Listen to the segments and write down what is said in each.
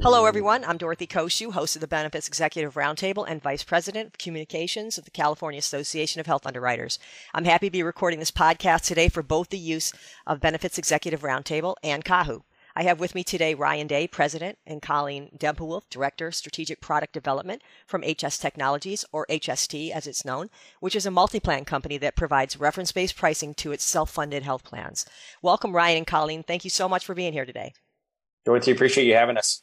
Hello, everyone. I'm Dorothy Cociu, host of the Benefits Executive Roundtable and Vice President of Communications of the California Association of Health Underwriters. I'm happy to be recording this podcast today for both the use of Benefits Executive Roundtable and CAHU. I have with me today Ryan Day, President, and Colleen Dempewolf, Director, of Strategic Product Development from HS Technologies, or HST as it's known, which is a multi-plan company that provides reference-based pricing to its self-funded health plans. Welcome, Ryan and Colleen. Thank you so much for being here today. Dorothy, appreciate you having us.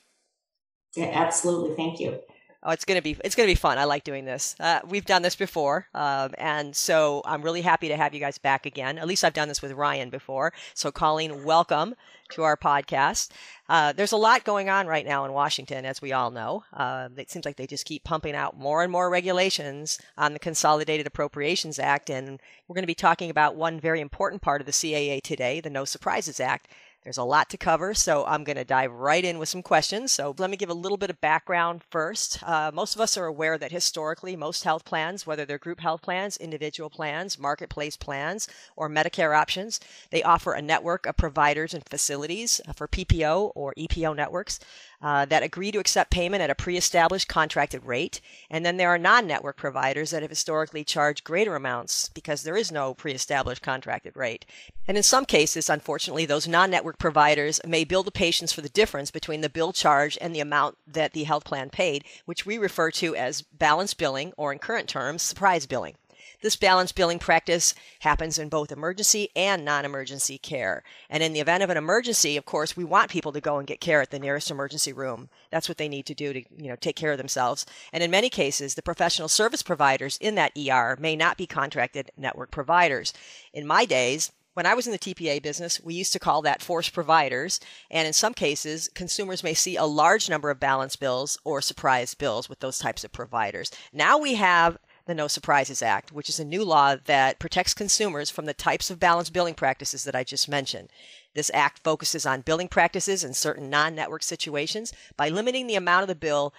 Yeah, absolutely. Thank you. Oh, it's gonna be it's gonna be fun. I like doing this. Uh, we've done this before, um, and so I'm really happy to have you guys back again. At least I've done this with Ryan before. So, Colleen, welcome to our podcast. Uh, there's a lot going on right now in Washington, as we all know. Uh, it seems like they just keep pumping out more and more regulations on the Consolidated Appropriations Act, and we're going to be talking about one very important part of the CAA today, the No Surprises Act. There's a lot to cover, so I'm going to dive right in with some questions. So let me give a little bit of background first. Uh, most of us are aware that historically, most health plans, whether they're group health plans, individual plans, marketplace plans, or Medicare options, they offer a network of providers and facilities for PPO or EPO networks uh, that agree to accept payment at a pre-established contracted rate. And then there are non-network providers that have historically charged greater amounts because there is no pre-established contracted rate. And in some cases, unfortunately, those non-network providers may bill the patients for the difference between the bill charge and the amount that the health plan paid, which we refer to as balance billing or in current terms, surprise billing. This balance billing practice happens in both emergency and non emergency care. And in the event of an emergency, of course, we want people to go and get care at the nearest emergency room. That's what they need to do to you know, take care of themselves. And in many cases, the professional service providers in that ER may not be contracted network providers. In my days, when I was in the TPA business, we used to call that force providers. And in some cases, consumers may see a large number of balance bills or surprise bills with those types of providers. Now we have the No Surprises Act, which is a new law that protects consumers from the types of balanced billing practices that I just mentioned. This act focuses on billing practices in certain non network situations by limiting the amount of the bill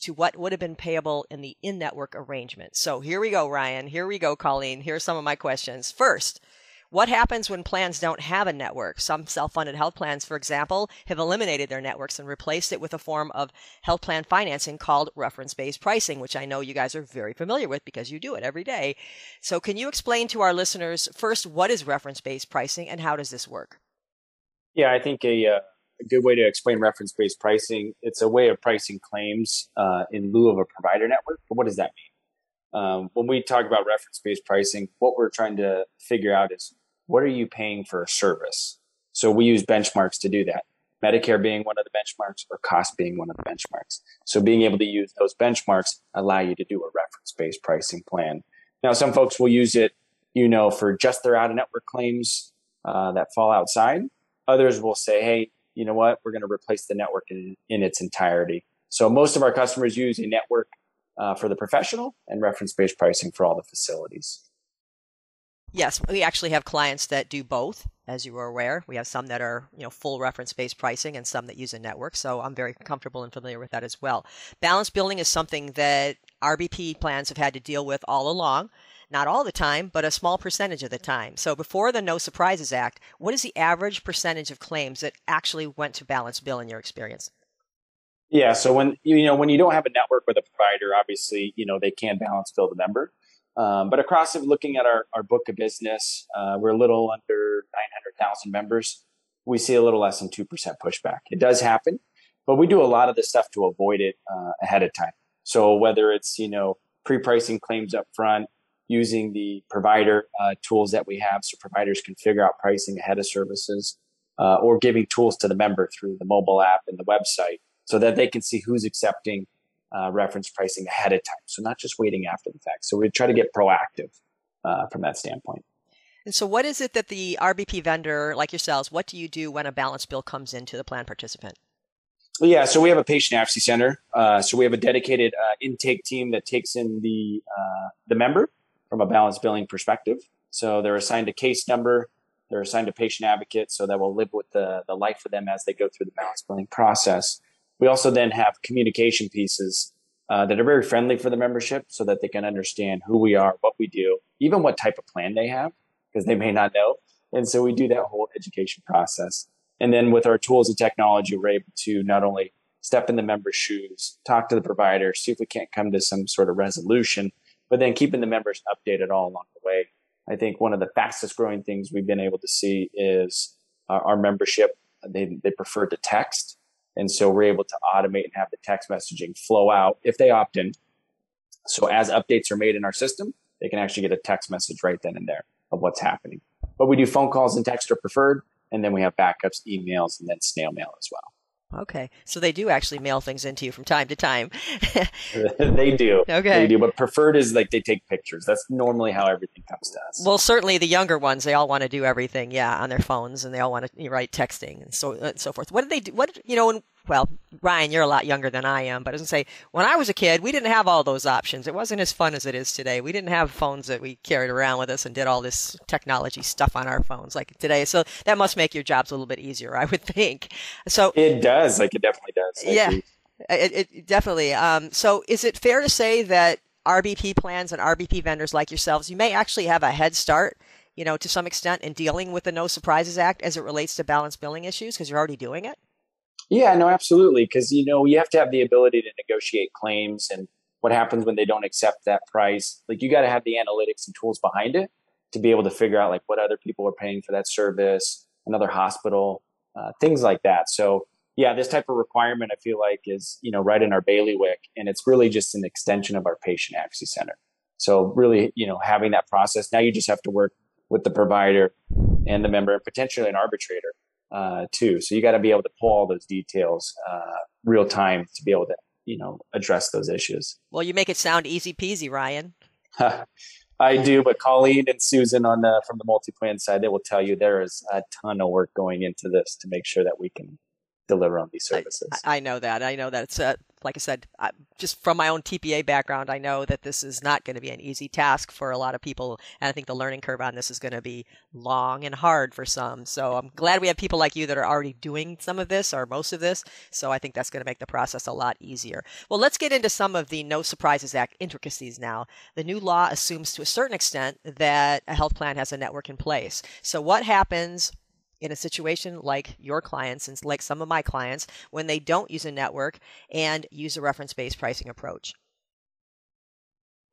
to what would have been payable in the in network arrangement. So here we go, Ryan. Here we go, Colleen. Here are some of my questions. First, what happens when plans don't have a network? Some self funded health plans, for example, have eliminated their networks and replaced it with a form of health plan financing called reference based pricing, which I know you guys are very familiar with because you do it every day. So, can you explain to our listeners first what is reference based pricing and how does this work? Yeah, I think a, uh, a good way to explain reference based pricing it's a way of pricing claims uh, in lieu of a provider network. But what does that mean? Um, when we talk about reference based pricing, what we're trying to figure out is what are you paying for a service? So we use benchmarks to do that. Medicare being one of the benchmarks or cost being one of the benchmarks. So being able to use those benchmarks allow you to do a reference based pricing plan. Now, some folks will use it, you know, for just their out of network claims uh, that fall outside. Others will say, hey, you know what? We're going to replace the network in, in its entirety. So most of our customers use a network uh, for the professional and reference based pricing for all the facilities. Yes, we actually have clients that do both, as you are aware. We have some that are, you know, full reference-based pricing and some that use a network. So I'm very comfortable and familiar with that as well. Balance billing is something that RBP plans have had to deal with all along. Not all the time, but a small percentage of the time. So before the No Surprises Act, what is the average percentage of claims that actually went to balance bill in your experience? Yeah, so when you know when you don't have a network with a provider, obviously you know they can balance bill the member. Um, but across it, looking at our, our book of business, uh, we're a little under 900,000 members. We see a little less than 2% pushback. It does happen, but we do a lot of the stuff to avoid it uh, ahead of time. So whether it's, you know, pre-pricing claims up front, using the provider uh, tools that we have so providers can figure out pricing ahead of services, uh, or giving tools to the member through the mobile app and the website so that they can see who's accepting uh, reference pricing ahead of time. So not just waiting after the fact. So we try to get proactive uh, from that standpoint. And so, what is it that the RBP vendor, like yourselves, what do you do when a balance bill comes into the plan participant? Yeah, so we have a patient advocacy center. Uh, so we have a dedicated uh, intake team that takes in the uh, the member from a balance billing perspective. So they're assigned a case number, they're assigned a patient advocate, so that will live with the the life of them as they go through the balance billing process. We also then have communication pieces uh, that are very friendly for the membership, so that they can understand who we are, what we do, even what type of plan they have, because they may not know. And so we do that whole education process. And then with our tools and technology, we're able to not only step in the member's shoes, talk to the provider, see if we can't come to some sort of resolution, but then keeping the members updated all along the way. I think one of the fastest growing things we've been able to see is uh, our membership. They, they prefer to text. And so we're able to automate and have the text messaging flow out if they opt in. So as updates are made in our system, they can actually get a text message right then and there of what's happening. But we do phone calls and text are preferred. And then we have backups, emails, and then snail mail as well. Okay, so they do actually mail things into you from time to time. they do. Okay. They do, but preferred is like they take pictures. That's normally how everything comes to us. Well, certainly the younger ones, they all want to do everything, yeah, on their phones, and they all want to write texting and so and so forth. What did they do? What you know? When well, Ryan, you're a lot younger than I am, but as I say, when I was a kid, we didn't have all those options. It wasn't as fun as it is today. We didn't have phones that we carried around with us and did all this technology stuff on our phones like today. So that must make your jobs a little bit easier, I would think. So it does, like it definitely does. yeah, it, it, definitely. Um, so is it fair to say that RBP plans and RBP vendors like yourselves, you may actually have a head start you know, to some extent in dealing with the No Surprises Act as it relates to balance billing issues because you're already doing it? Yeah, no, absolutely. Because, you know, you have to have the ability to negotiate claims and what happens when they don't accept that price. Like, you got to have the analytics and tools behind it to be able to figure out, like, what other people are paying for that service, another hospital, uh, things like that. So, yeah, this type of requirement, I feel like, is, you know, right in our bailiwick. And it's really just an extension of our patient advocacy center. So, really, you know, having that process, now you just have to work with the provider and the member and potentially an arbitrator uh, too. So you got to be able to pull all those details uh, real time to be able to you know address those issues. Well, you make it sound easy peasy, Ryan. I do, but Colleen and Susan on the from the multi plan side, they will tell you there is a ton of work going into this to make sure that we can deliver on these services. I, I know that. I know that it's a, like I said, I, just from my own TPA background, I know that this is not going to be an easy task for a lot of people, and I think the learning curve on this is going to be long and hard for some. So I'm glad we have people like you that are already doing some of this or most of this. So I think that's going to make the process a lot easier. Well, let's get into some of the No Surprises Act intricacies now. The new law assumes to a certain extent that a health plan has a network in place. So what happens in a situation like your clients and like some of my clients when they don't use a network and use a reference based pricing approach?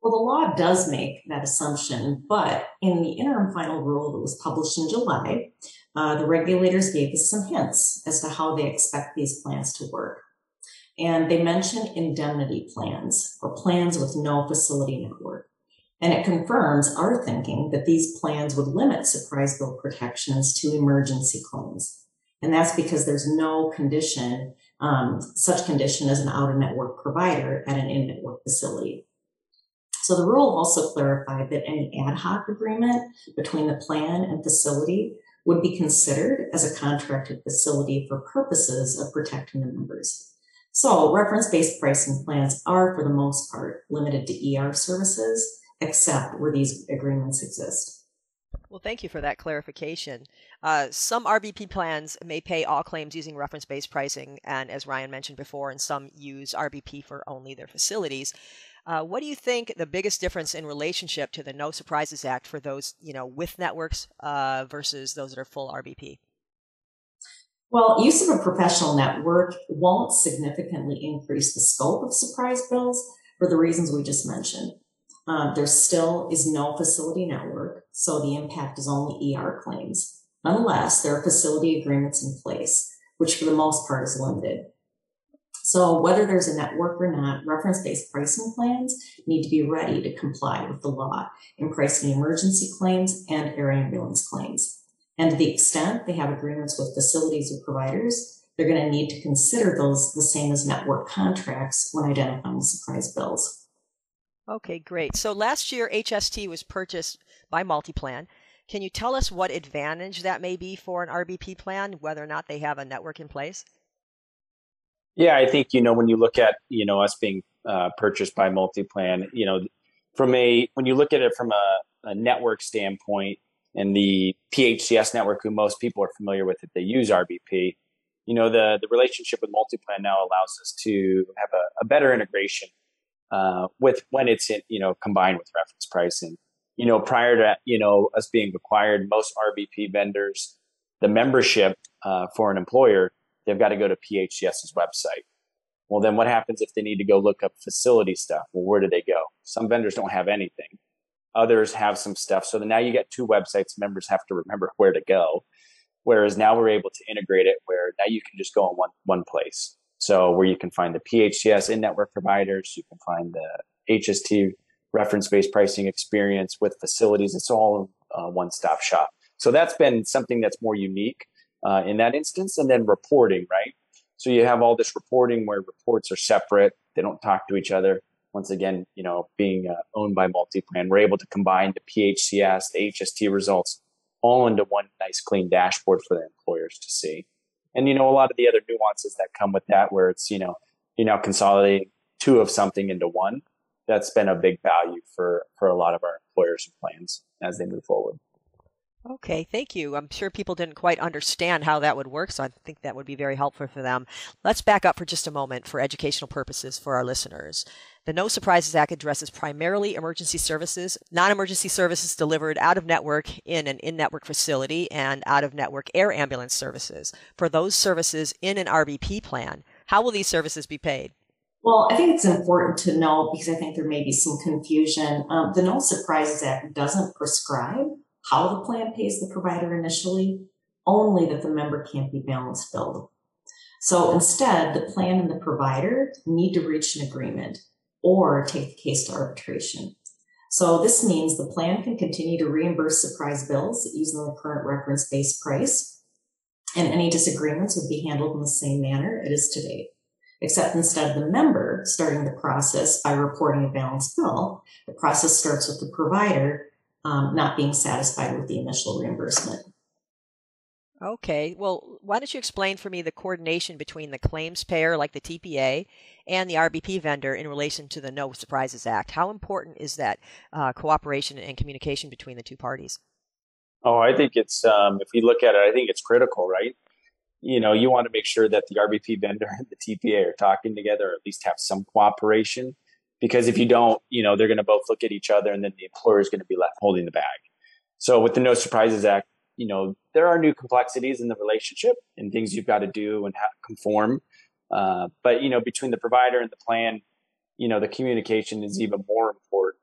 Well, the law does make that assumption, but in the interim final rule that was published in July, uh, the regulators gave us some hints as to how they expect these plans to work. And they mentioned indemnity plans or plans with no facility network. And it confirms our thinking that these plans would limit surprise bill protections to emergency claims. And that's because there's no condition, um, such condition as an out of network provider at an in network facility. So the rule also clarified that any ad hoc agreement between the plan and facility would be considered as a contracted facility for purposes of protecting the members. So reference based pricing plans are, for the most part, limited to ER services except where these agreements exist. Well, thank you for that clarification. Uh, some RBP plans may pay all claims using reference based pricing, and as Ryan mentioned before, and some use RBP for only their facilities. Uh, what do you think the biggest difference in relationship to the No Surprises Act for those, you know, with networks uh, versus those that are full RBP? Well, use of a professional network won't significantly increase the scope of surprise bills for the reasons we just mentioned. Um, there still is no facility network, so the impact is only ER claims. Nonetheless, there are facility agreements in place, which for the most part is limited. So whether there's a network or not, reference-based pricing plans need to be ready to comply with the law in pricing emergency claims and air ambulance claims. And to the extent they have agreements with facilities or providers, they're going to need to consider those the same as network contracts when identifying surprise bills. Okay, great. So last year, HST was purchased by Multiplan. Can you tell us what advantage that may be for an RBP plan, whether or not they have a network in place? Yeah, I think you know when you look at you know us being uh, purchased by Multiplan, you know, from a when you look at it from a, a network standpoint, and the PHCS network, who most people are familiar with if they use RBP, you know, the the relationship with Multiplan now allows us to have a, a better integration uh, with when it's in, you know combined with reference pricing. You know, prior to you know us being acquired, most RBP vendors, the membership uh, for an employer, they've got to go to PHCS's website. Well, then what happens if they need to go look up facility stuff? Well, where do they go? Some vendors don't have anything. Others have some stuff. So now you get two websites. Members have to remember where to go. Whereas now we're able to integrate it where now you can just go in one, one place. So where you can find the PHCS in-network providers, you can find the HST reference-based pricing experience with facilities. It's all uh, one-stop shop. So that's been something that's more unique uh, in that instance. And then reporting, right? So you have all this reporting where reports are separate; they don't talk to each other. Once again, you know, being uh, owned by Multiplan, we're able to combine the PHCS, the HST results, all into one nice, clean dashboard for the employers to see. And you know, a lot of the other nuances that come with that, where it's you know, you know, consolidating two of something into one. That's been a big value for for a lot of our employers and plans as they move forward. Okay, thank you. I'm sure people didn't quite understand how that would work, so I think that would be very helpful for them. Let's back up for just a moment for educational purposes for our listeners. The No Surprises Act addresses primarily emergency services, non emergency services delivered out of network in an in network facility, and out of network air ambulance services. For those services in an RBP plan, how will these services be paid? Well, I think it's important to know because I think there may be some confusion. Um, the No Surprises Act doesn't prescribe how the plan pays the provider initially, only that the member can't be balance billed. So instead, the plan and the provider need to reach an agreement or take the case to arbitration. So this means the plan can continue to reimburse surprise bills using the current reference based price, and any disagreements would be handled in the same manner it is today. Except instead of the member starting the process by reporting a balance bill, the process starts with the provider um, not being satisfied with the initial reimbursement. Okay, well, why don't you explain for me the coordination between the claims payer, like the TPA, and the RBP vendor in relation to the No Surprises Act? How important is that uh, cooperation and communication between the two parties? Oh, I think it's, um, if we look at it, I think it's critical, right? You know, you want to make sure that the RBP vendor and the TPA are talking together, or at least have some cooperation because if you don't, you know, they're going to both look at each other and then the employer is going to be left holding the bag. So with the No Surprises Act, you know, there are new complexities in the relationship and things you've got to do and conform. Uh, but, you know, between the provider and the plan, you know, the communication is even more important.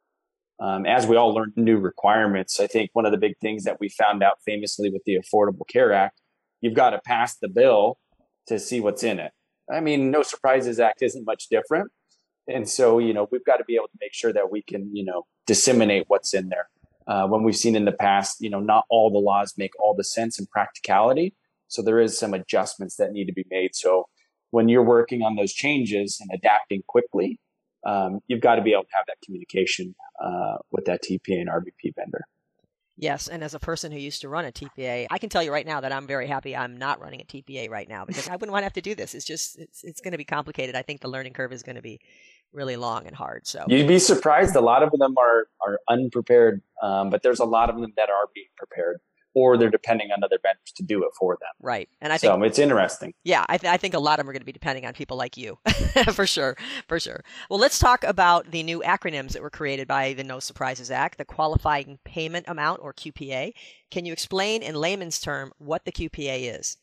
Um, as we all learn new requirements, I think one of the big things that we found out famously with the Affordable Care Act, you've got to pass the bill to see what's in it. I mean, No Surprises Act isn't much different and so, you know, we've got to be able to make sure that we can, you know, disseminate what's in there. Uh, when we've seen in the past, you know, not all the laws make all the sense and practicality. So there is some adjustments that need to be made. So when you're working on those changes and adapting quickly, um, you've got to be able to have that communication uh, with that TPA and RBP vendor. Yes, and as a person who used to run a TPA, I can tell you right now that I'm very happy I'm not running a TPA right now because I wouldn't want to have to do this. It's just it's it's going to be complicated. I think the learning curve is going to be really long and hard. So you'd be surprised. A lot of them are are unprepared, um, but there's a lot of them that are being prepared or they're depending on other vendors to do it for them. Right. And I think so it's interesting. Yeah, I, th- I think a lot of them are going to be depending on people like you, for sure, for sure. Well, let's talk about the new acronyms that were created by the No Surprises Act, the Qualifying Payment Amount or QPA. Can you explain in layman's term what the QPA is?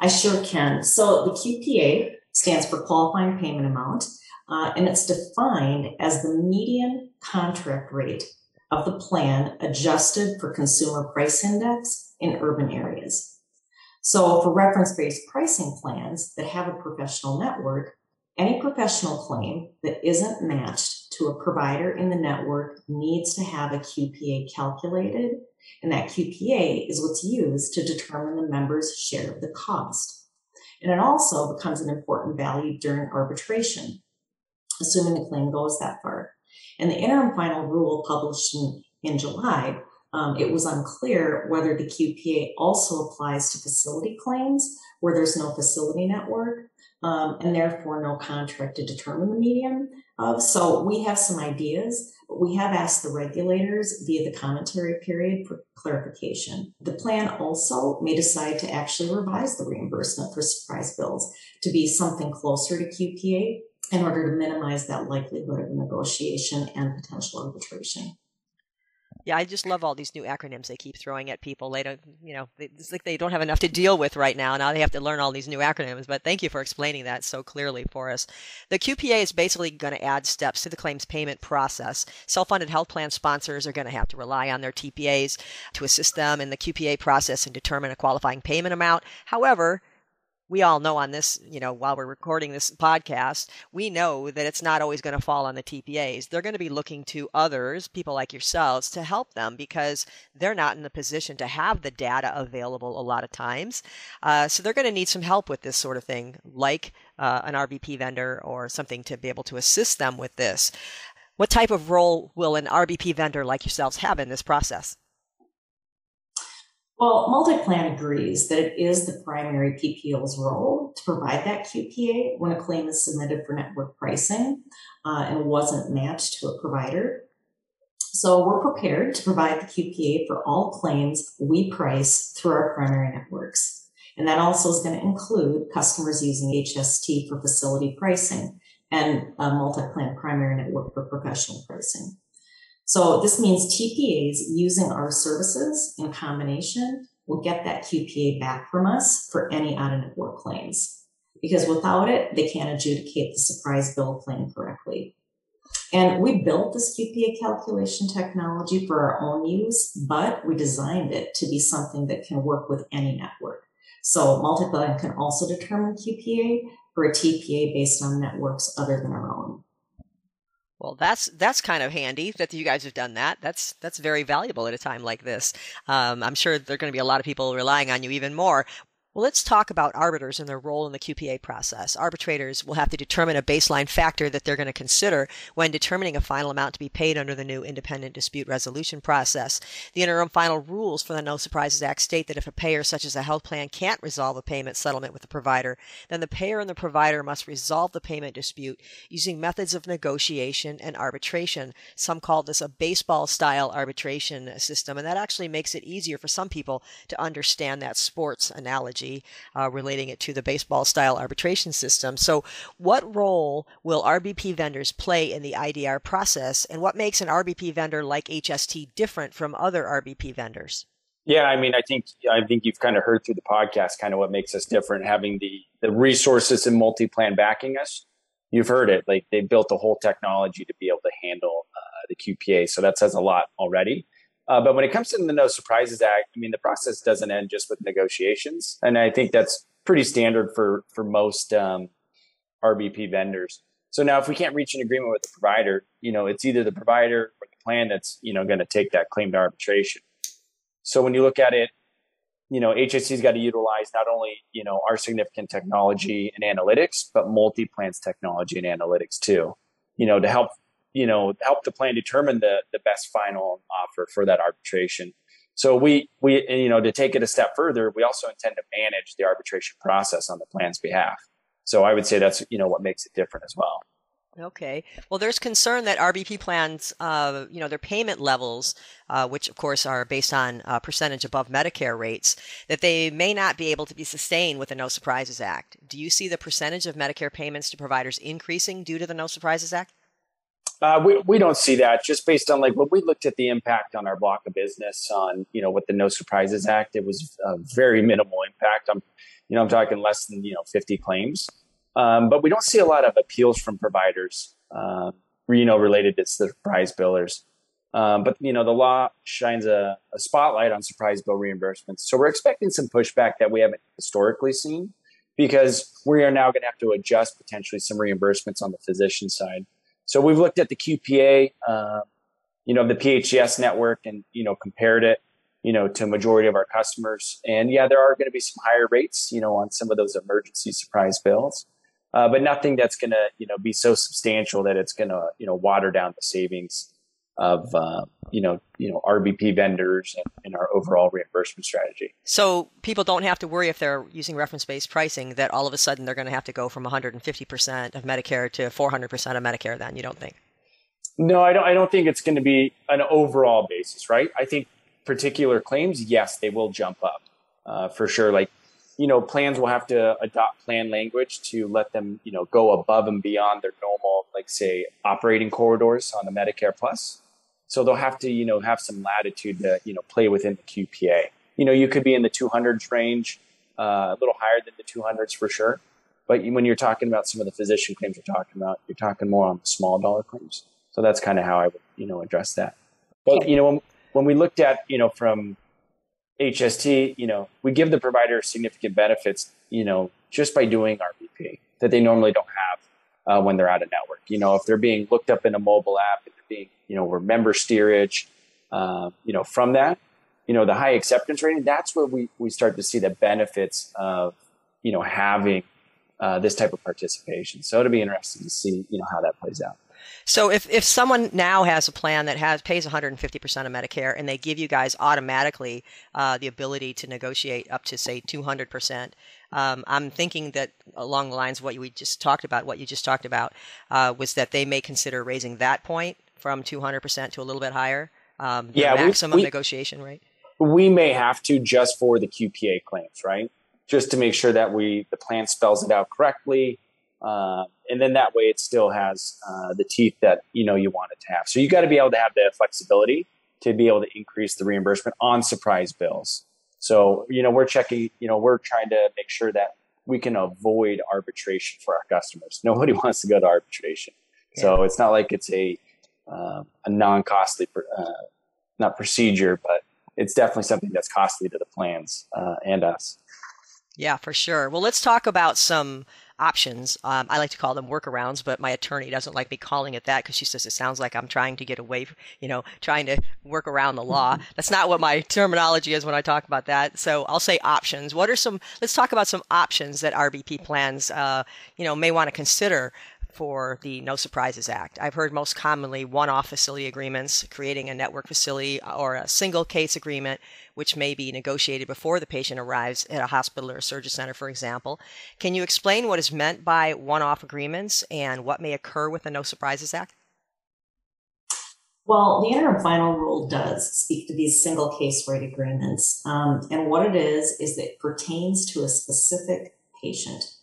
I sure can. So the QPA stands for Qualifying Payment Amount, uh, and it's defined as the median contract rate of the plan adjusted for consumer price index in urban areas. So for reference-based pricing plans that have a professional network, any professional claim that isn't matched to a provider in the network needs to have a QPA calculated, and that QPA is what's used to determine the member's share of the cost. And it also becomes an important value during arbitration, assuming the claim goes that far. In the interim final rule published in, in July, um, it was unclear whether the QPA also applies to facility claims where there's no facility network, um, and therefore no contract to determine the median of. So we have some ideas. We have asked the regulators via the commentary period for clarification. The plan also may decide to actually revise the reimbursement for surprise bills to be something closer to QPA in order to minimize that likelihood of negotiation and potential arbitration. Yeah, I just love all these new acronyms they keep throwing at people. They don't, you know, it's like they don't have enough to deal with right now. Now they have to learn all these new acronyms. But thank you for explaining that so clearly for us. The QPA is basically going to add steps to the claims payment process. Self-funded health plan sponsors are going to have to rely on their TPAs to assist them in the QPA process and determine a qualifying payment amount. However, we all know on this, you know, while we're recording this podcast, we know that it's not always going to fall on the TPAs. They're going to be looking to others, people like yourselves, to help them because they're not in the position to have the data available a lot of times. Uh, so they're going to need some help with this sort of thing, like uh, an RBP vendor or something to be able to assist them with this. What type of role will an RBP vendor like yourselves have in this process? Well, MultiPlan agrees that it is the primary PPO's role to provide that QPA when a claim is submitted for network pricing uh, and wasn't matched to a provider. So we're prepared to provide the QPA for all claims we price through our primary networks. And that also is going to include customers using HST for facility pricing and a MultiPlan primary network for professional pricing. So this means TPAs using our services in combination will get that QPA back from us for any out of network claims. Because without it, they can't adjudicate the surprise bill claim correctly. And we built this QPA calculation technology for our own use, but we designed it to be something that can work with any network. So MultiPlan can also determine QPA for a TPA based on networks other than our own. Well, that's that's kind of handy that you guys have done that. That's that's very valuable at a time like this. Um, I'm sure there are going to be a lot of people relying on you even more. Well, let's talk about arbiters and their role in the QPA process. Arbitrators will have to determine a baseline factor that they're going to consider when determining a final amount to be paid under the new independent dispute resolution process. The interim final rules for the No Surprises Act state that if a payer, such as a health plan, can't resolve a payment settlement with the provider, then the payer and the provider must resolve the payment dispute using methods of negotiation and arbitration. Some call this a baseball style arbitration system, and that actually makes it easier for some people to understand that sports analogy uh, relating it to the baseball style arbitration system. So, what role will RBP vendors play in the IDR process, and what makes an RBP vendor like HST different from other RBP vendors? Yeah, I mean, I think I think you've kind of heard through the podcast kind of what makes us different, having the the resources and multi plan backing us. You've heard it, like they built the whole technology to be able to handle uh, the QPA, so that says a lot already. Uh, but when it comes to the No Surprises Act, I mean, the process doesn't end just with negotiations, and I think that's pretty standard for for most um, RBP vendors. So now, if we can't reach an agreement with the provider, you know, it's either the provider or the plan that's you know going to take that claim to arbitration. So when you look at it, you know, HST's got to utilize not only you know our significant technology and analytics, but multi plans technology and analytics too. You know, to help you know help the plan determine the the best final offer for that arbitration. So we we you know to take it a step further, we also intend to manage the arbitration process on the plan's behalf. So I would say that's you know what makes it different as well. Okay. Well, there's concern that RBP plans, uh, you know, their payment levels, uh, which of course are based on uh, percentage above Medicare rates, that they may not be able to be sustained with the No Surprises Act. Do you see the percentage of Medicare payments to providers increasing due to the No Surprises Act? Uh, we, we don't see that just based on like when we looked at the impact on our block of business on you know with the No Surprises Act, it was a very minimal impact. I'm you know I'm talking less than you know 50 claims, um, but we don't see a lot of appeals from providers uh, you know related to surprise billers. Um, but you know the law shines a, a spotlight on surprise bill reimbursements, so we're expecting some pushback that we haven't historically seen because we are now going to have to adjust potentially some reimbursements on the physician side. So we've looked at the QPA, uh, you know, the PHCS network and, you know, compared it, you know, to majority of our customers. And yeah, there are going to be some higher rates, you know, on some of those emergency surprise bills, uh, but nothing that's going to, you know, be so substantial that it's going to, you know, water down the savings of uh, you know you know RBP vendors and, and, our overall reimbursement strategy. So people don't have to worry if they're using reference-based pricing that all of a sudden they're going to have to go from 150% of Medicare to 400% of Medicare. Then you don't think? No, I don't. I don't think it's going to be an overall basis, right? I think particular claims, yes, they will jump up uh, for sure. Like you know, plans will have to adopt plan language to let them, you know, go above and beyond their normal, like say, operating corridors on the Medicare Plus. So they'll have to, you know, have some latitude to, you know, play within the QPA. You know, you could be in the 200s range, uh, a little higher than the 200s for sure. But when you're talking about some of the physician claims you're talking about, you're talking more on the small dollar claims. So that's kind of how I would, you know, address that. But, you know, when, when we looked at, you know, from HST, you know, we give the provider significant benefits, you know, just by doing RBP that they normally don't have uh, when they're out of network. You know, if they're being looked up in a mobile app, if they're being, you know, remember steerage, uh, you know, from that, you know, the high acceptance rating, that's where we, we start to see the benefits of, you know, having uh, this type of participation. So it'll be interesting to see, you know, how that plays out. So if, if someone now has a plan that has pays 150% of Medicare and they give you guys automatically uh, the ability to negotiate up to say 200%, um, I'm thinking that along the lines of what we just talked about, what you just talked about, uh, was that they may consider raising that point from 200% to a little bit higher. Um, yeah, maximum we, we, negotiation rate. We may have to just for the QPA claims, right? Just to make sure that we the plan spells it out correctly uh, and then that way it still has uh, the teeth that you know you want it to have. So you got to be able to have the flexibility to be able to increase the reimbursement on surprise bills. So you know we're checking. You know we're trying to make sure that we can avoid arbitration for our customers. Nobody wants to go to arbitration. Yeah. So it's not like it's a uh, a non-costly uh, not procedure, but it's definitely something that's costly to the plans uh, and us. Yeah, for sure. Well, let's talk about some options. Um, I like to call them workarounds, but my attorney doesn't like me calling it that because she says it sounds like I'm trying to get away, you know, trying to work around the law. That's not what my terminology is when I talk about that. So I'll say options. What are some? Let's talk about some options that RBP plans, uh, you know, may want to consider for the No Surprises Act. I've heard most commonly one off facility agreements, creating a network facility or a single case agreement, which may be negotiated before the patient arrives at a hospital or a surgery center, for example. Can you explain what is meant by one off agreements and what may occur with the No Surprises Act? Well, the interim final rule does speak to these single case rate agreements. Um, and what it is, is that it pertains to a specific patient.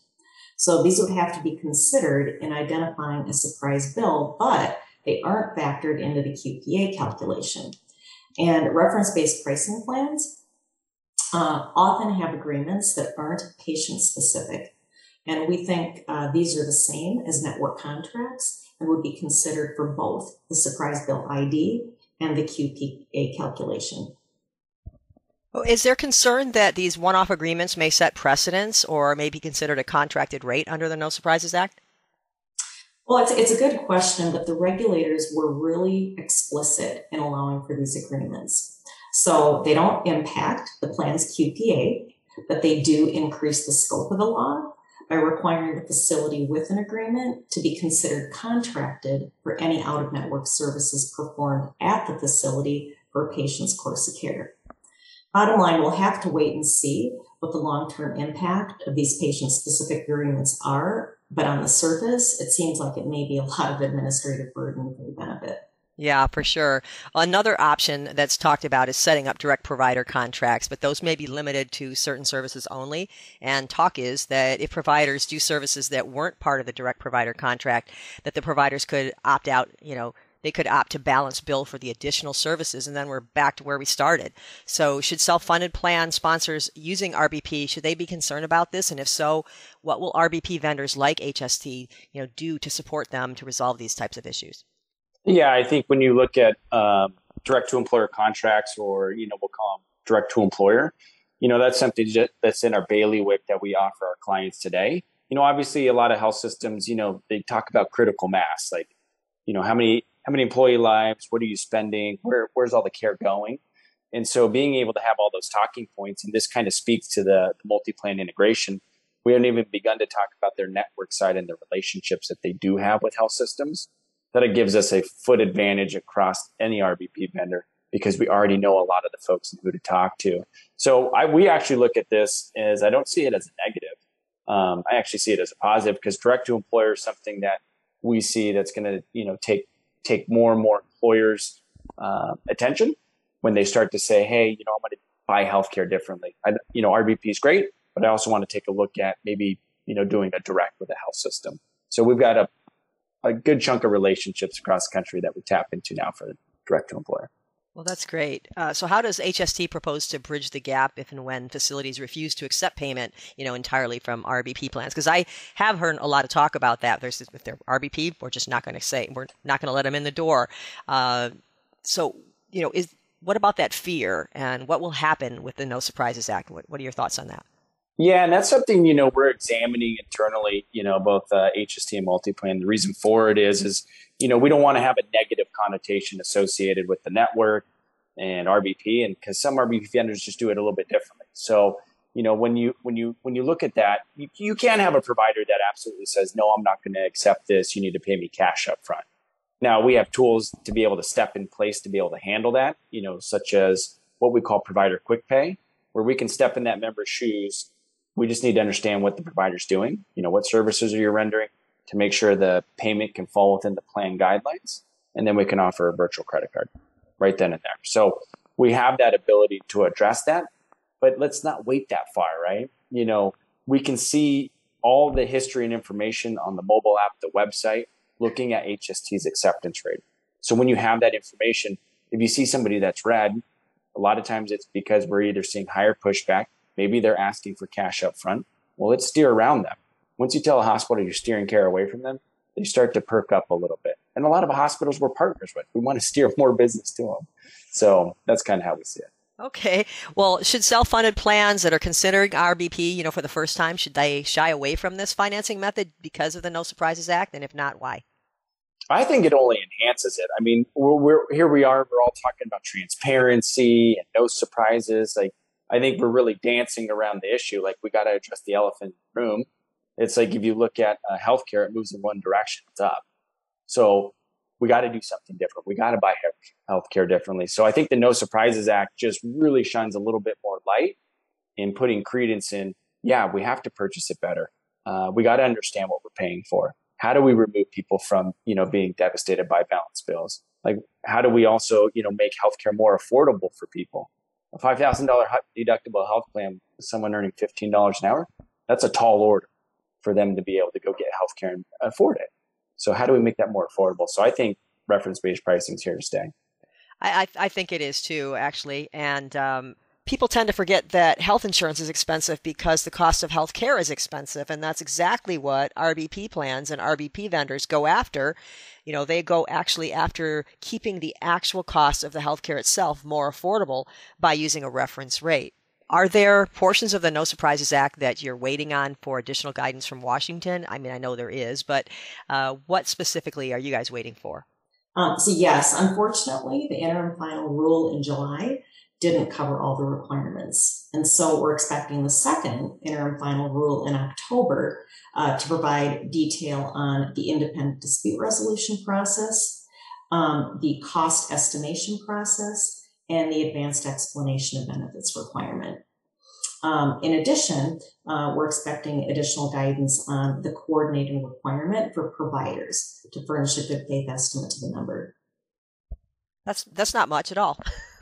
So these would have to be considered in identifying a surprise bill, but they aren't factored into the QPA calculation. And reference based pricing plans uh, often have agreements that aren't patient specific. And we think uh, these are the same as network contracts and would be considered for both the surprise bill ID and the QPA calculation. Is there concern that these one off agreements may set precedents or may be considered a contracted rate under the No Surprises Act? Well, it's, it's a good question, but the regulators were really explicit in allowing for these agreements. So they don't impact the plan's QPA, but they do increase the scope of the law by requiring the facility with an agreement to be considered contracted for any out of network services performed at the facility for a patient's course of care. Bottom line, we'll have to wait and see what the long term impact of these patient specific agreements are. But on the surface, it seems like it may be a lot of administrative burden for the benefit. Yeah, for sure. Another option that's talked about is setting up direct provider contracts, but those may be limited to certain services only. And talk is that if providers do services that weren't part of the direct provider contract, that the providers could opt out, you know, they could opt to balance bill for the additional services, and then we're back to where we started. So, should self-funded plan sponsors using RBP should they be concerned about this? And if so, what will RBP vendors like HST, you know, do to support them to resolve these types of issues? Yeah, I think when you look at um, direct to employer contracts, or you know, we'll call them direct to employer, you know, that's something that's in our bailiwick that we offer our clients today. You know, obviously, a lot of health systems, you know, they talk about critical mass, like you know how many how many employee lives, what are you spending, where, where's all the care going? And so being able to have all those talking points, and this kind of speaks to the, the multi-plan integration. We haven't even begun to talk about their network side and the relationships that they do have with health systems. that it gives us a foot advantage across any RBP vendor because we already know a lot of the folks and who to talk to. So I, we actually look at this as I don't see it as a negative. Um, I actually see it as a positive because direct to employer is something that we see that's going to you know take take more and more employers uh, attention when they start to say, hey, you know, I'm going to buy healthcare differently. I, you know, RBP is great, but I also want to take a look at maybe you know doing a direct with a health system. So we've got a a good chunk of relationships across the country that we tap into now for direct to employer. Well, that's great. Uh, so, how does HST propose to bridge the gap if and when facilities refuse to accept payment, you know, entirely from RBP plans? Because I have heard a lot of talk about that. There's if they're RBP, we're just not going to say we're not going to let them in the door. Uh, so, you know, is what about that fear, and what will happen with the No Surprises Act? What, what are your thoughts on that? Yeah, and that's something you know we're examining internally. You know, both uh, HST and multi-plan. The reason for it is is you know we don't want to have a negative connotation associated with the network and RBP, and because some RBP vendors just do it a little bit differently. So you know when you when you when you look at that, you, you can have a provider that absolutely says no, I'm not going to accept this. You need to pay me cash up front. Now we have tools to be able to step in place to be able to handle that. You know, such as what we call provider quick pay, where we can step in that member's shoes we just need to understand what the provider's doing. You know, what services are you rendering to make sure the payment can fall within the plan guidelines. And then we can offer a virtual credit card right then and there. So we have that ability to address that, but let's not wait that far, right? You know, we can see all the history and information on the mobile app, the website, looking at HST's acceptance rate. So when you have that information, if you see somebody that's red, a lot of times it's because we're either seeing higher pushback Maybe they're asking for cash up front. Well, let's steer around them. Once you tell a hospital you're steering care away from them, they start to perk up a little bit. And a lot of hospitals we're partners with. We want to steer more business to them. So that's kind of how we see it. Okay. Well, should self-funded plans that are considering RBP, you know, for the first time, should they shy away from this financing method because of the No Surprises Act? And if not, why? I think it only enhances it. I mean, we're, we're here we are. We're all talking about transparency and no surprises. Like I think we're really dancing around the issue. Like we got to address the elephant in the room. It's like if you look at uh, healthcare, it moves in one direction, it's up. So we got to do something different. We got to buy healthcare differently. So I think the No Surprises Act just really shines a little bit more light in putting credence in. Yeah, we have to purchase it better. Uh, we got to understand what we're paying for. How do we remove people from you know being devastated by balance bills? Like how do we also you know make healthcare more affordable for people? A five thousand dollar deductible health plan with someone earning fifteen dollars an hour, that's a tall order for them to be able to go get health care and afford it. So how do we make that more affordable? So I think reference based pricing is here to stay. I, I, I think it is too, actually, and um, people tend to forget that health insurance is expensive because the cost of health care is expensive. And that's exactly what RBP plans and RBP vendors go after. You know, they go actually after keeping the actual cost of the health care itself more affordable by using a reference rate. Are there portions of the No Surprises Act that you're waiting on for additional guidance from Washington? I mean, I know there is, but uh, what specifically are you guys waiting for? Um, so, yes, unfortunately, the interim final rule in July didn't cover all the requirements. And so we're expecting the second interim final rule in October uh, to provide detail on the independent dispute resolution process, um, the cost estimation process, and the advanced explanation of benefits requirement. Um, in addition, uh, we're expecting additional guidance on the coordinating requirement for providers to furnish a good faith estimate to the member. That's that's not much at all.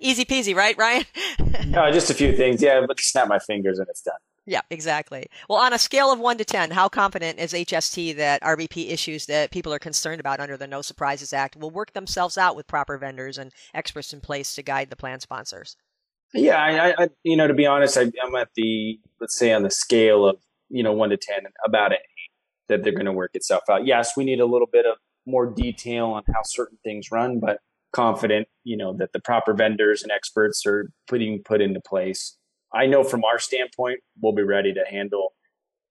Easy peasy, right, Ryan? no, just a few things. Yeah, but snap my fingers and it's done. Yeah, exactly. Well, on a scale of one to 10, how confident is HST that RBP issues that people are concerned about under the No Surprises Act will work themselves out with proper vendors and experts in place to guide the plan sponsors? Yeah, I, I you know, to be honest, I, I'm at the, let's say on the scale of, you know, one to 10, about an eight that they're going to work itself out. Yes, we need a little bit of more detail on how certain things run, but confident, you know, that the proper vendors and experts are putting put into place. I know from our standpoint, we'll be ready to handle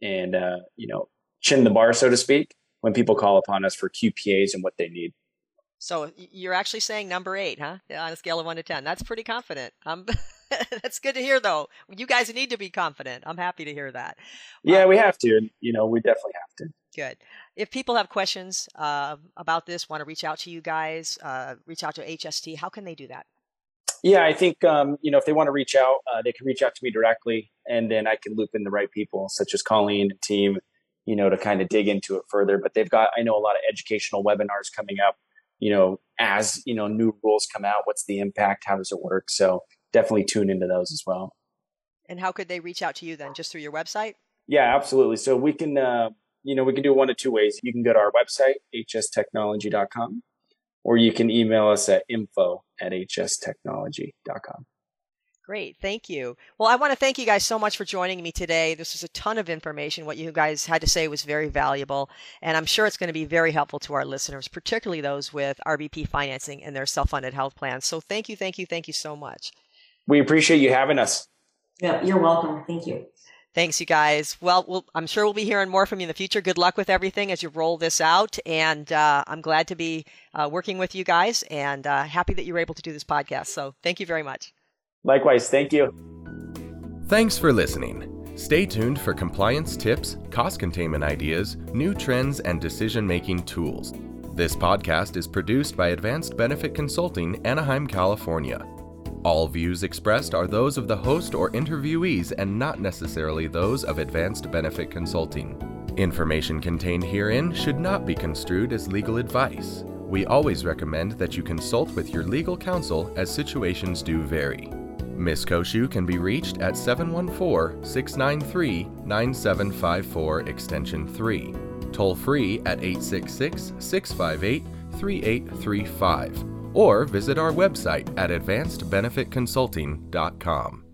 and uh, you know chin the bar, so to speak, when people call upon us for QPAs and what they need. So you're actually saying number eight, huh? On a scale of one to ten, that's pretty confident. Um, That's good to hear, though. You guys need to be confident. I'm happy to hear that. Yeah, we have to. You know, we definitely have to. Good. If people have questions uh, about this, want to reach out to you guys, uh, reach out to HST, how can they do that? Yeah, I think um, you know if they want to reach out, uh, they can reach out to me directly, and then I can loop in the right people, such as Colleen and team, you know, to kind of dig into it further. But they've got, I know, a lot of educational webinars coming up. You know, as you know, new rules come out, what's the impact? How does it work? So definitely tune into those as well. And how could they reach out to you then? Just through your website? Yeah, absolutely. So we can, uh, you know, we can do one of two ways. You can go to our website, hstechnology.com, or you can email us at info at hstechnology.com. Great. Thank you. Well, I want to thank you guys so much for joining me today. This was a ton of information. What you guys had to say was very valuable, and I'm sure it's going to be very helpful to our listeners, particularly those with RBP financing and their self funded health plans. So thank you, thank you, thank you so much. We appreciate you having us. Yeah, you're welcome. Thank you. Thanks, you guys. Well, we'll, I'm sure we'll be hearing more from you in the future. Good luck with everything as you roll this out. And uh, I'm glad to be uh, working with you guys and uh, happy that you were able to do this podcast. So thank you very much. Likewise. Thank you. Thanks for listening. Stay tuned for compliance tips, cost containment ideas, new trends, and decision making tools. This podcast is produced by Advanced Benefit Consulting, Anaheim, California. All views expressed are those of the host or interviewees and not necessarily those of Advanced Benefit Consulting. Information contained herein should not be construed as legal advice. We always recommend that you consult with your legal counsel as situations do vary. Ms. Cociu can be reached at 714 693 9754 Extension 3, toll free at 866 658 3835, or visit our website at advancedbenefitconsulting.com.